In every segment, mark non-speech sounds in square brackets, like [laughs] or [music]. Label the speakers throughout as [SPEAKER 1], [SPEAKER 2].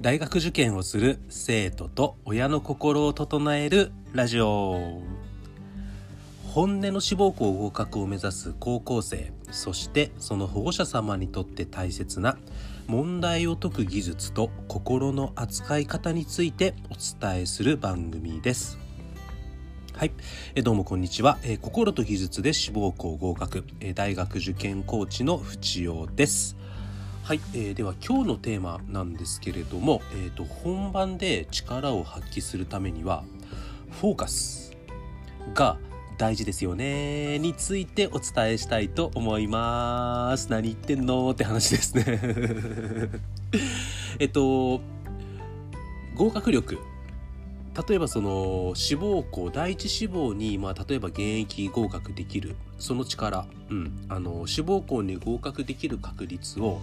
[SPEAKER 1] 大学受験をする生徒と親の心を整えるラジオ。本音の志望校合格を目指す高校生そしてその保護者様にとって大切な問題を解く技術と心の扱い方についてお伝えする番組です。はい。えどうもこんにちは、え心と技術で志望校合格、え大学受験コーチの淵尾です。はい、えー、では今日のテーマなんですけれども、えーと、本番で力を発揮するためにはフォーカスが大事ですよねについてお伝えしたいと思います。何言ってんのって話ですね。[laughs] えっと合格力例えばその志望校第一志望に、まあ、例えば現役合格できるその力、うん、あの志望校に合格できる確率を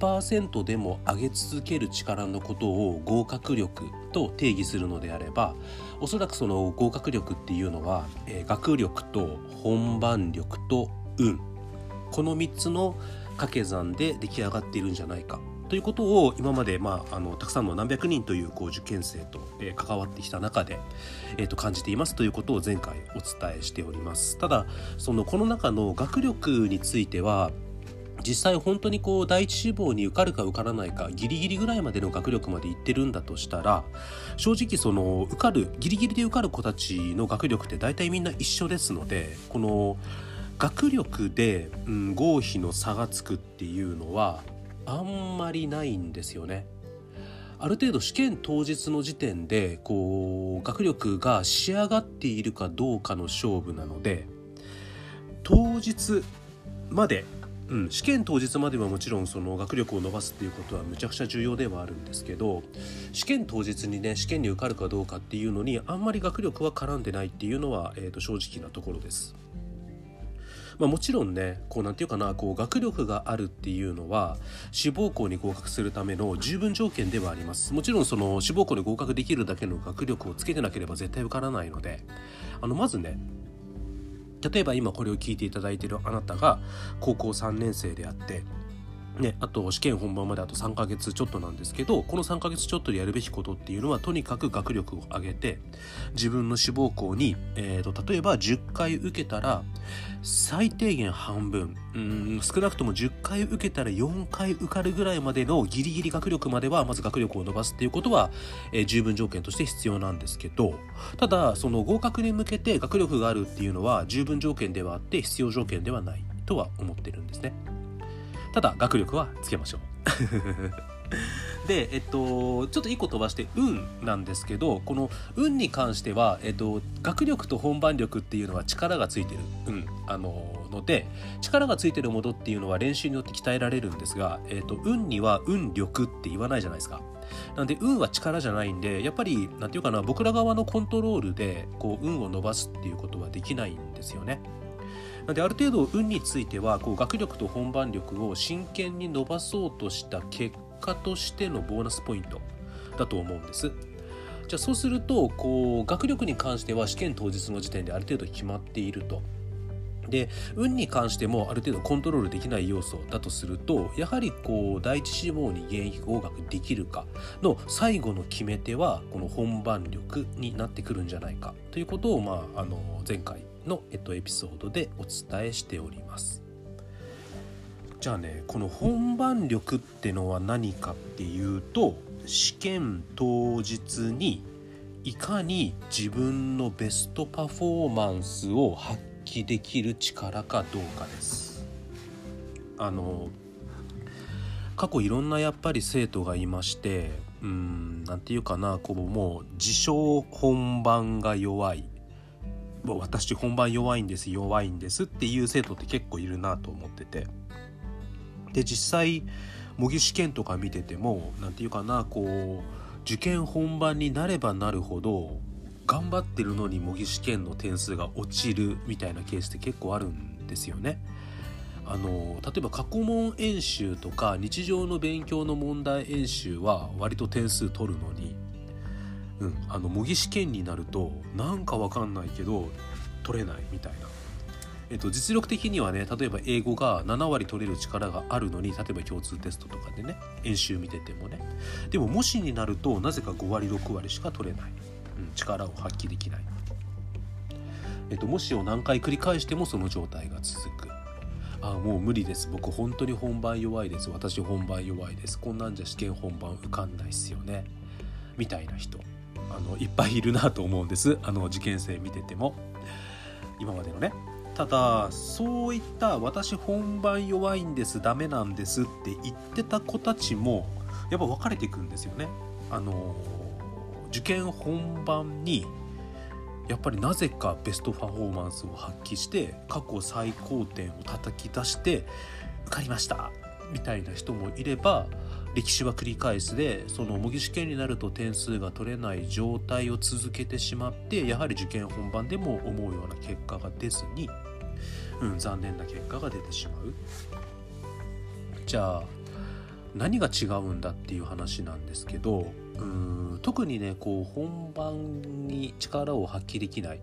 [SPEAKER 1] 1%でも上げ続ける力のことを合格力と定義するのであればおそらくその合格力っていうのは、えー、学力と本番力と運。この3つの掛け算で出来上がっているんじゃないか。ということを今まで、まあ、あのたくさんの何百人というこう受験生と、えー、関わってきた中で、えー、と感じていますということを前回お伝えしております。ただそのこの中の学力については実際本当にこう第一志望に受かるか受からないかギリギリぐらいまでの学力までいってるんだとしたら正直その受かるギリギリで受かる子たちの学力って大体みんな一緒ですのでこの学力で、うん、合否の差がつくっていうのはあんまりないんですよね。ある程度試験当日の時点でこう学力が仕上がっているかどうかの勝負なので当日まで、うん、試験当日まではもちろんその学力を伸ばすっていうことはむちゃくちゃ重要ではあるんですけど試験当日にね試験に受かるかどうかっていうのにあんまり学力は絡んでないっていうのは、えー、と正直なところです。まあ、もちろんねこうなんていうかなこう学力があるっていうのは志望校に合格するための十分条件ではあります。もちろんその志望校に合格できるだけの学力をつけてなければ絶対受からないので。あのまずね例えば今これを聞いていただいているあなたが高校3年生であってね、あと試験本番まであと3ヶ月ちょっとなんですけどこの3ヶ月ちょっとでやるべきことっていうのはとにかく学力を上げて自分の志望校に、えーと、例えば10回受けたら最低限半分うん少なくとも10回受けたら4回受かるぐらいまでのギリギリ学力まではまず学力を伸ばすっていうことは、えー、十分条件として必要なんですけどただその合格に向けて学力があるっていうのは十分条件ではあって必要条件ではないとは思ってるんですね。ただ学力はつけましょう [laughs] でえっとちょっと1個飛ばして運なんですけどこの運に関しては、えっと、学力と本番力っていうのは力がついてる、うん、あのので力がついてるものっていうのは練習によって鍛えられるんですが、えっと、運には運力って言わないじゃないですか。なんで運は力じゃないんでやっぱり何て言うかな僕ら側のコントロールでこう運を伸ばすっていうことはできないんですよね。なのである程度運についてはこう学力と本番力を真剣に伸ばそうとした結果としてのボーナスポイントだと思うんです。じゃあそうするとこう学力に関しては試験当日の時点である程度決まっていると。で運に関してもある程度コントロールできない要素だとするとやはりこう第一志望に現役合格できるかの最後の決め手はこの本番力になってくるんじゃないかということを、まあ、あの前回の、えっと、エピソードでお伝えしております。じゃあねこの本番力ってのは何かっていうと試験当日にいかに自分のベストパフォーマンスを発揮できる力かどうかです。あの過去いろんなやっぱり生徒がいましてうん何て言うかなこうもう自称本番が弱い私本番弱いんです弱いんですっていう生徒って結構いるなと思っててで実際模擬試験とか見てても何て言うかなこう受験本番になればなるほど頑張ってるのに模擬試験の点数が落ちるみたいなケースって結構あるんですよね。あの例えば過去問演習とか日常の勉強の問題演習は割と点数取るのにうん、あの模擬試験になるとなんかわかんないけど取れないみたいな。えっと、実力的にはね例えば英語が7割取れる力があるのに例えば共通テストとかでね演習見ててもね。でも模試になるとなぜか5割6割しか取れない、うん、力を発揮できない、えっと、模試を何回繰り返してもその状態が続く。あもう無理です。僕本当に本番弱いです。私本番弱いです。こんなんじゃ試験本番受かんないっすよね。みたいな人。あのいっぱいいるなと思うんです。あの受験生見てても。今までのね。ただそういった私本番弱いんですダメなんですって言ってた子たちもやっぱ分かれていくんですよね。あの受験本番にやっぱりなぜかベストパフォーマンスを発揮して過去最高点を叩き出して受かりましたみたいな人もいれば歴史は繰り返すでその模擬試験になると点数が取れない状態を続けてしまってやはり受験本番でも思うような結果が出ずに、うん、残念な結果が出てしまう。じゃあ何が違うんだっていう話なんですけどうん特にねこう本番に力を発揮できない。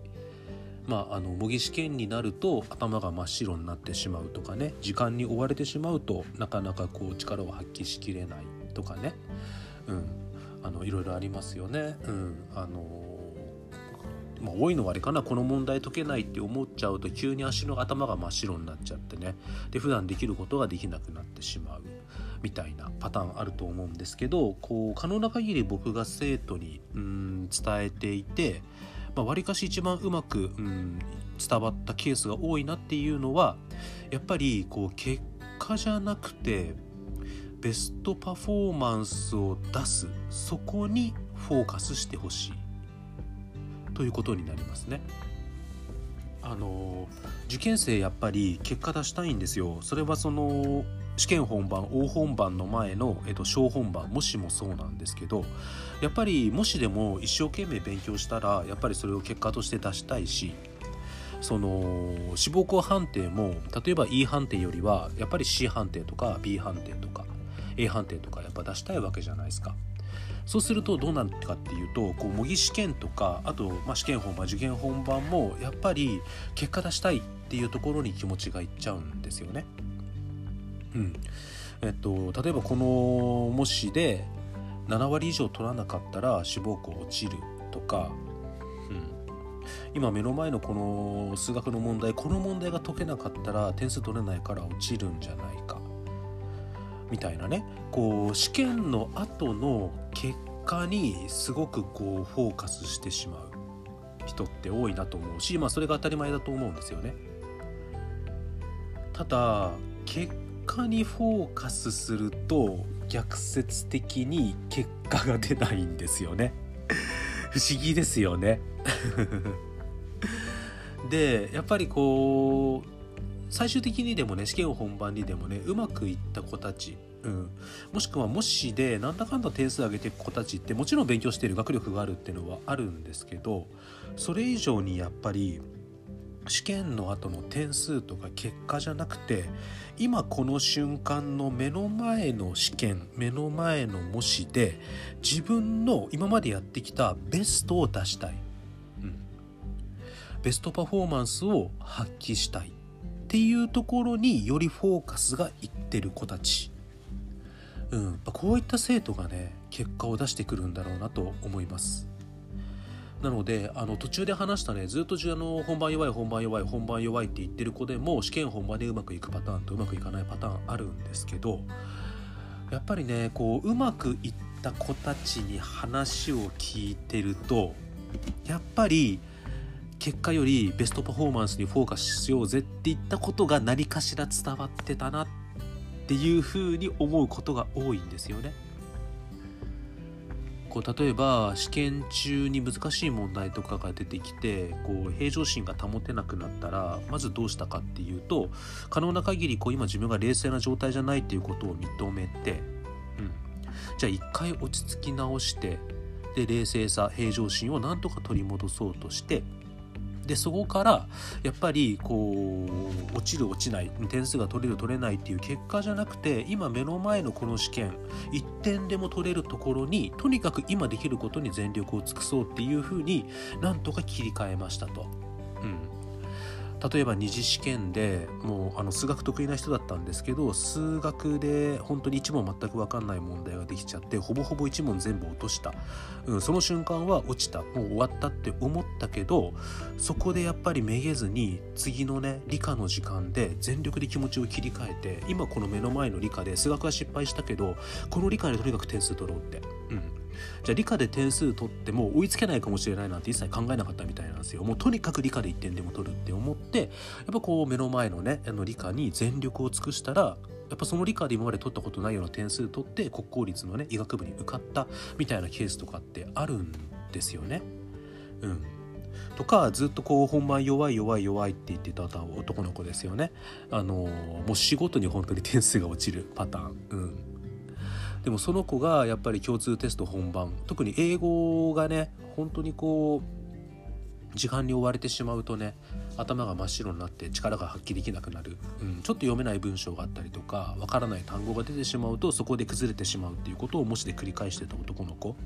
[SPEAKER 1] まあ、あの模擬試験になると頭が真っ白になってしまうとかね時間に追われてしまうとなかなかこう力を発揮しきれないとかね、うん、あのいろいろありますよね。うん。あのまあ、多いのはあれかな。この問題解けないって思っちゃうと急に足の頭が真っ白になっちゃってね。で普段できることができなくなってしまう。みたいなパターンあると思うんですけどこう可能な限り僕が生徒にうん伝えていてまあ、割かし一番うまく、うん、伝わったケースが多いなっていうのはやっぱりこう結果じゃなくてベストパフォーマンスを出すそこにフォーカスしてほしいということになりますね。あの受験生やっぱり結果出したいんですよ。それはその試験本番大本番の前の、えっと、小本番もしもそうなんですけどやっぱりもしでも一生懸命勉強したらやっぱりそれを結果として出したいしその志望校判定も例えば E 判定よりはやっぱり C 判定とか B 判定とか A 判定とかやっぱ出したいわけじゃないですか。そうするとどうなるかっていうとこう模擬試験とかあと、まあ、試験本番受験本番もやっぱり結果出したいっていうところに気持ちがいっちゃうんですよね。うん。えっと、例えばこの模試で7割以上取らなかったら志望校落ちるとか、うん、今目の前のこの数学の問題この問題が解けなかったら点数取れないから落ちるんじゃないか。みたいなね。こう試験の後の結果にすごくこうフォーカスしてしまう。人って多いなと思うしまあそれが当たり前だと思うんですよね。ただ結果にフォーカスすると逆説的に結果が出ないんですよね。[laughs] 不思議ですよね。[laughs] でやっぱりこう最終的にでもね試験を本番にでもねうまくいった子たち、うん、もしくは模試でなんだかんだ点数上げていく子たちってもちろん勉強している学力があるっていうのはあるんですけどそれ以上にやっぱり試験の後の点数とか結果じゃなくて今この瞬間の目の前の試験目の前の模試で自分の今までやってきたベストを出したい、うん、ベストパフォーマンスを発揮したい。っていうところによりフォーカスがいってる子たち、うん、こういった生徒がね結果を出してくるんだろうなと思います。なのであの途中で話したねずっとあの本番弱い本番弱い本番弱いって言ってる子でも試験本番でうまくいくパターンとうまくいかないパターンあるんですけどやっぱりねこううまくいった子たちに話を聞いてるとやっぱり結果よりベストパフォーマンスにフォーカスしようぜって言ったことが何かしら伝わってたなっていうふうに思うことが多いんですよね。こう例えば試験中に難しい問題とかが出てきてこう平常心が保てなくなったらまずどうしたかっていうと可能な限りこう今自分が冷静な状態じゃないっていうことを認めて、うん、じゃあ一回落ち着き直してで冷静さ平常心をなんとか取り戻そうとしてでそこからやっぱりこう落ちる落ちない点数が取れる取れないっていう結果じゃなくて今目の前のこの試験1点でも取れるところにとにかく今できることに全力を尽くそうっていうふうになんとか切り替えましたと。うん例えば二次試験でもうあの数学得意な人だったんですけど数学で本当に1問全く分かんない問題ができちゃってほぼほぼ1問全部落とした、うん、その瞬間は落ちた。もう終わったって思ったけどそこでやっぱりめげずに次のね理科の時間で全力で気持ちを切り替えて今この目の前の理科で数学は失敗したけどこの理科でとにかく点数取ろうって、うん、じゃあ理科で点数取っても追いつけないかもしれないなんて一切考えなかったみたいなんですよもうとにかく理科で1点でも取るって思ってやっぱこう目の前のねあの理科に全力を尽くしたらやっぱその理科で今まで取ったことないような点数取って国公立のね医学部に受かったみたいなケースとかってあるんですよね。うん、とかずっとこう本番弱い弱い弱いって言ってた男の子ですよね。あのもう仕事に本当に点数が落ちるパターン。うんでもその子がやっぱり共通テスト本番特に英語がね本当にこう時間に追われてしまうとね頭が真っ白になって力が発揮できなくなる、うん、ちょっと読めない文章があったりとかわからない単語が出てしまうとそこで崩れてしまうっていうことを模試で繰り返してた男の子。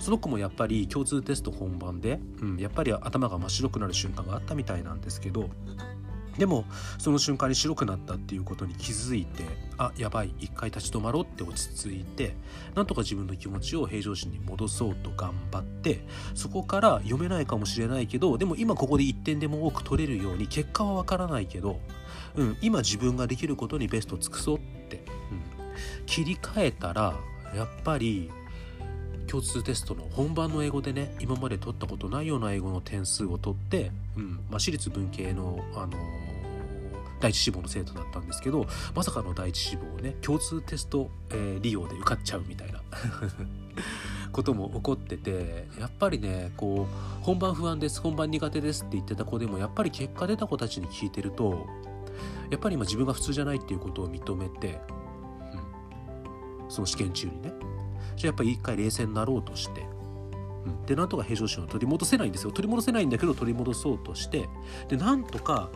[SPEAKER 1] その子もやっぱり共通テスト本番で、うん、やっぱり頭が真っ白くなる瞬間があったみたいなんですけどでもその瞬間に白くなったっていうことに気づいてあやばい一回立ち止まろうって落ち着いてなんとか自分の気持ちを平常心に戻そうと頑張ってそこから読めないかもしれないけどでも今ここで1点でも多く取れるように結果はわからないけど、うん、今自分ができることにベスト尽くそうって、うん、切り替えたらやっぱり共通テストの本番の英語でね今まで取ったことないような英語の点数を取って、うんまあ、私立文系の、あのー、第一志望の生徒だったんですけどまさかの第一志望をね共通テスト、えー、利用で受かっちゃうみたいな [laughs] ことも起こっててやっぱりねこう本番不安です本番苦手ですって言ってた子でもやっぱり結果出た子たちに聞いてるとやっぱり今自分が普通じゃないっていうことを認めて、うん、その試験中にねじゃあやっぱり一回冷静になろうとして、うん、でなんとか平常心を取り戻せないんですよ。取り戻せないんだけど取り戻そうとして。でなんとか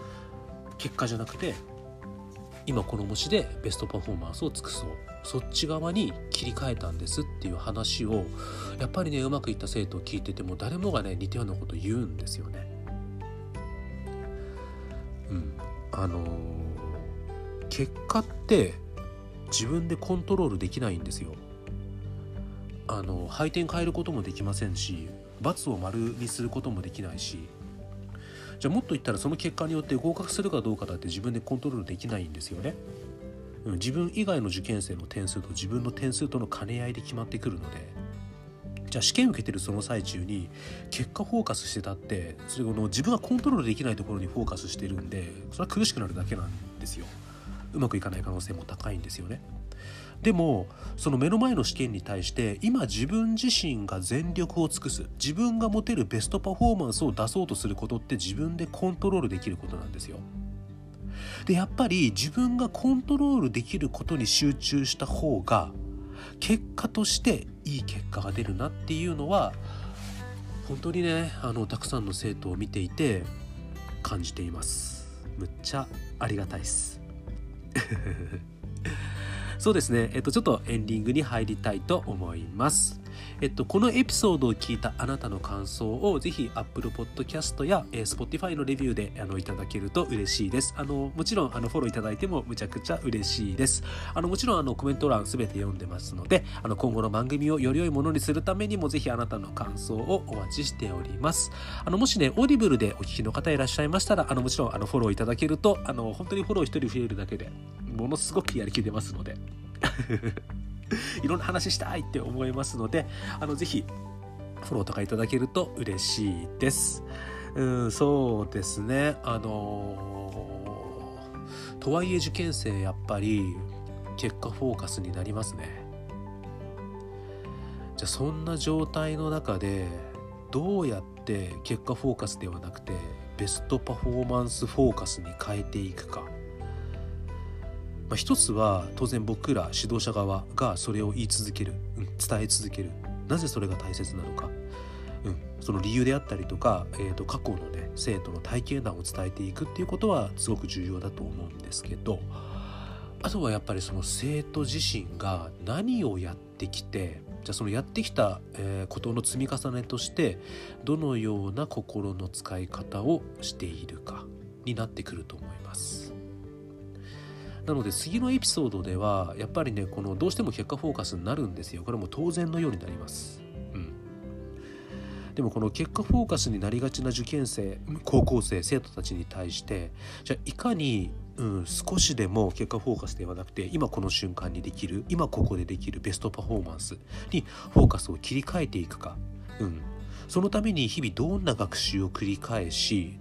[SPEAKER 1] 結果じゃなくて今この模試でベストパフォーマンスを尽くそう。そっち側に切り替えたんですっていう話をやっぱりねうまくいった生徒を聞いてても誰もがね似たようなこと言うんですよね。うん、あのー、結果って自分でコントロールできないんですよ。あの配点変えることもできませんし×を丸にすることもできないしじゃあもっと言ったらその結果によって合格するかどうかだって自分でコントロールできないんですよね。自分以外の受験生の点数と自分の点数との兼ね合いで決まってくるのでじゃあ試験受けてるその最中に結果フォーカスしてたってそれの自分がコントロールできないところにフォーカスしてるんでそれは苦しくなるだけなんですようまくいかない可能性も高いんですよねでもその目の前の試験に対して今自分自身が全力を尽くす自分が持てるベストパフォーマンスを出そうとすることって自分でコントロールできることなんですよ。でやっぱり自分がコントロールできることに集中した方が結果としていい結果が出るなっていうのは本当にねあのたくさんの生徒を見ていて感じています。むっちゃありがたいです。そうですね、えっと、ちょっとエンディングに入りたいと思います。えっと、このエピソードを聞いたあなたの感想をぜひ Apple Podcast や、えー、Spotify のレビューであのいただけると嬉しいです。あのもちろんあのフォローいただいてもむちゃくちゃ嬉しいです。あのもちろんあのコメント欄すべて読んでますのであの今後の番組をより良いものにするためにもぜひあなたの感想をお待ちしております。あのもしね、オーディブルでお聞きの方いらっしゃいましたらあのもちろんあのフォローいただけるとあの本当にフォロー1人増えるだけでものすごくやる気出ますので。[laughs] いろんな話したいって思いますのであのぜひフォローとかいただけると嬉しいです。うんそうですねあのー、とはいえ受験生やっぱり結果フォーカスになりますね。じゃあそんな状態の中でどうやって結果フォーカスではなくてベストパフォーマンスフォーカスに変えていくか。まあ、一つは当然僕ら指導者側がそれを言い続ける、うん、伝え続ける。なぜそれが大切なのか、うん、その理由であったりとか、えー、と過去のね生徒の体験談を伝えていくっていうことはすごく重要だと思うんですけどあとはやっぱりその生徒自身が何をやってきてじゃあそのやってきた、ことの積み重ねとしてどのような心の使い方をしているかになってくると思います。なので次のエピソードではやっぱりねこのどうしても結果フォーカスになるんですよ。これも当然のようになります。うん。でもこの結果フォーカスになりがちな受験生高校生生徒たちに対してじゃあいかに、うん、少しでも結果フォーカスではなくて今この瞬間にできる今ここでできるベストパフォーマンスにフォーカスを切り替えていくか、うん、そのために日々どんな学習を繰り返し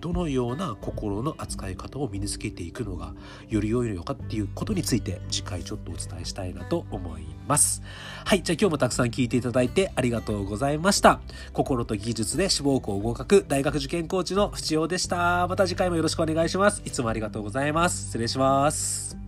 [SPEAKER 1] どのような心の扱い方を身につけていくのがより良いのかっていうことについて次回ちょっとお伝えしたいなと思います。はい、じゃあ今日もたくさん聞いていただいてありがとうございました。心と技術で志望校合格大学受験コーチの淵尾でした。また次回もよろしくお願いします。いつもありがとうございます。失礼します。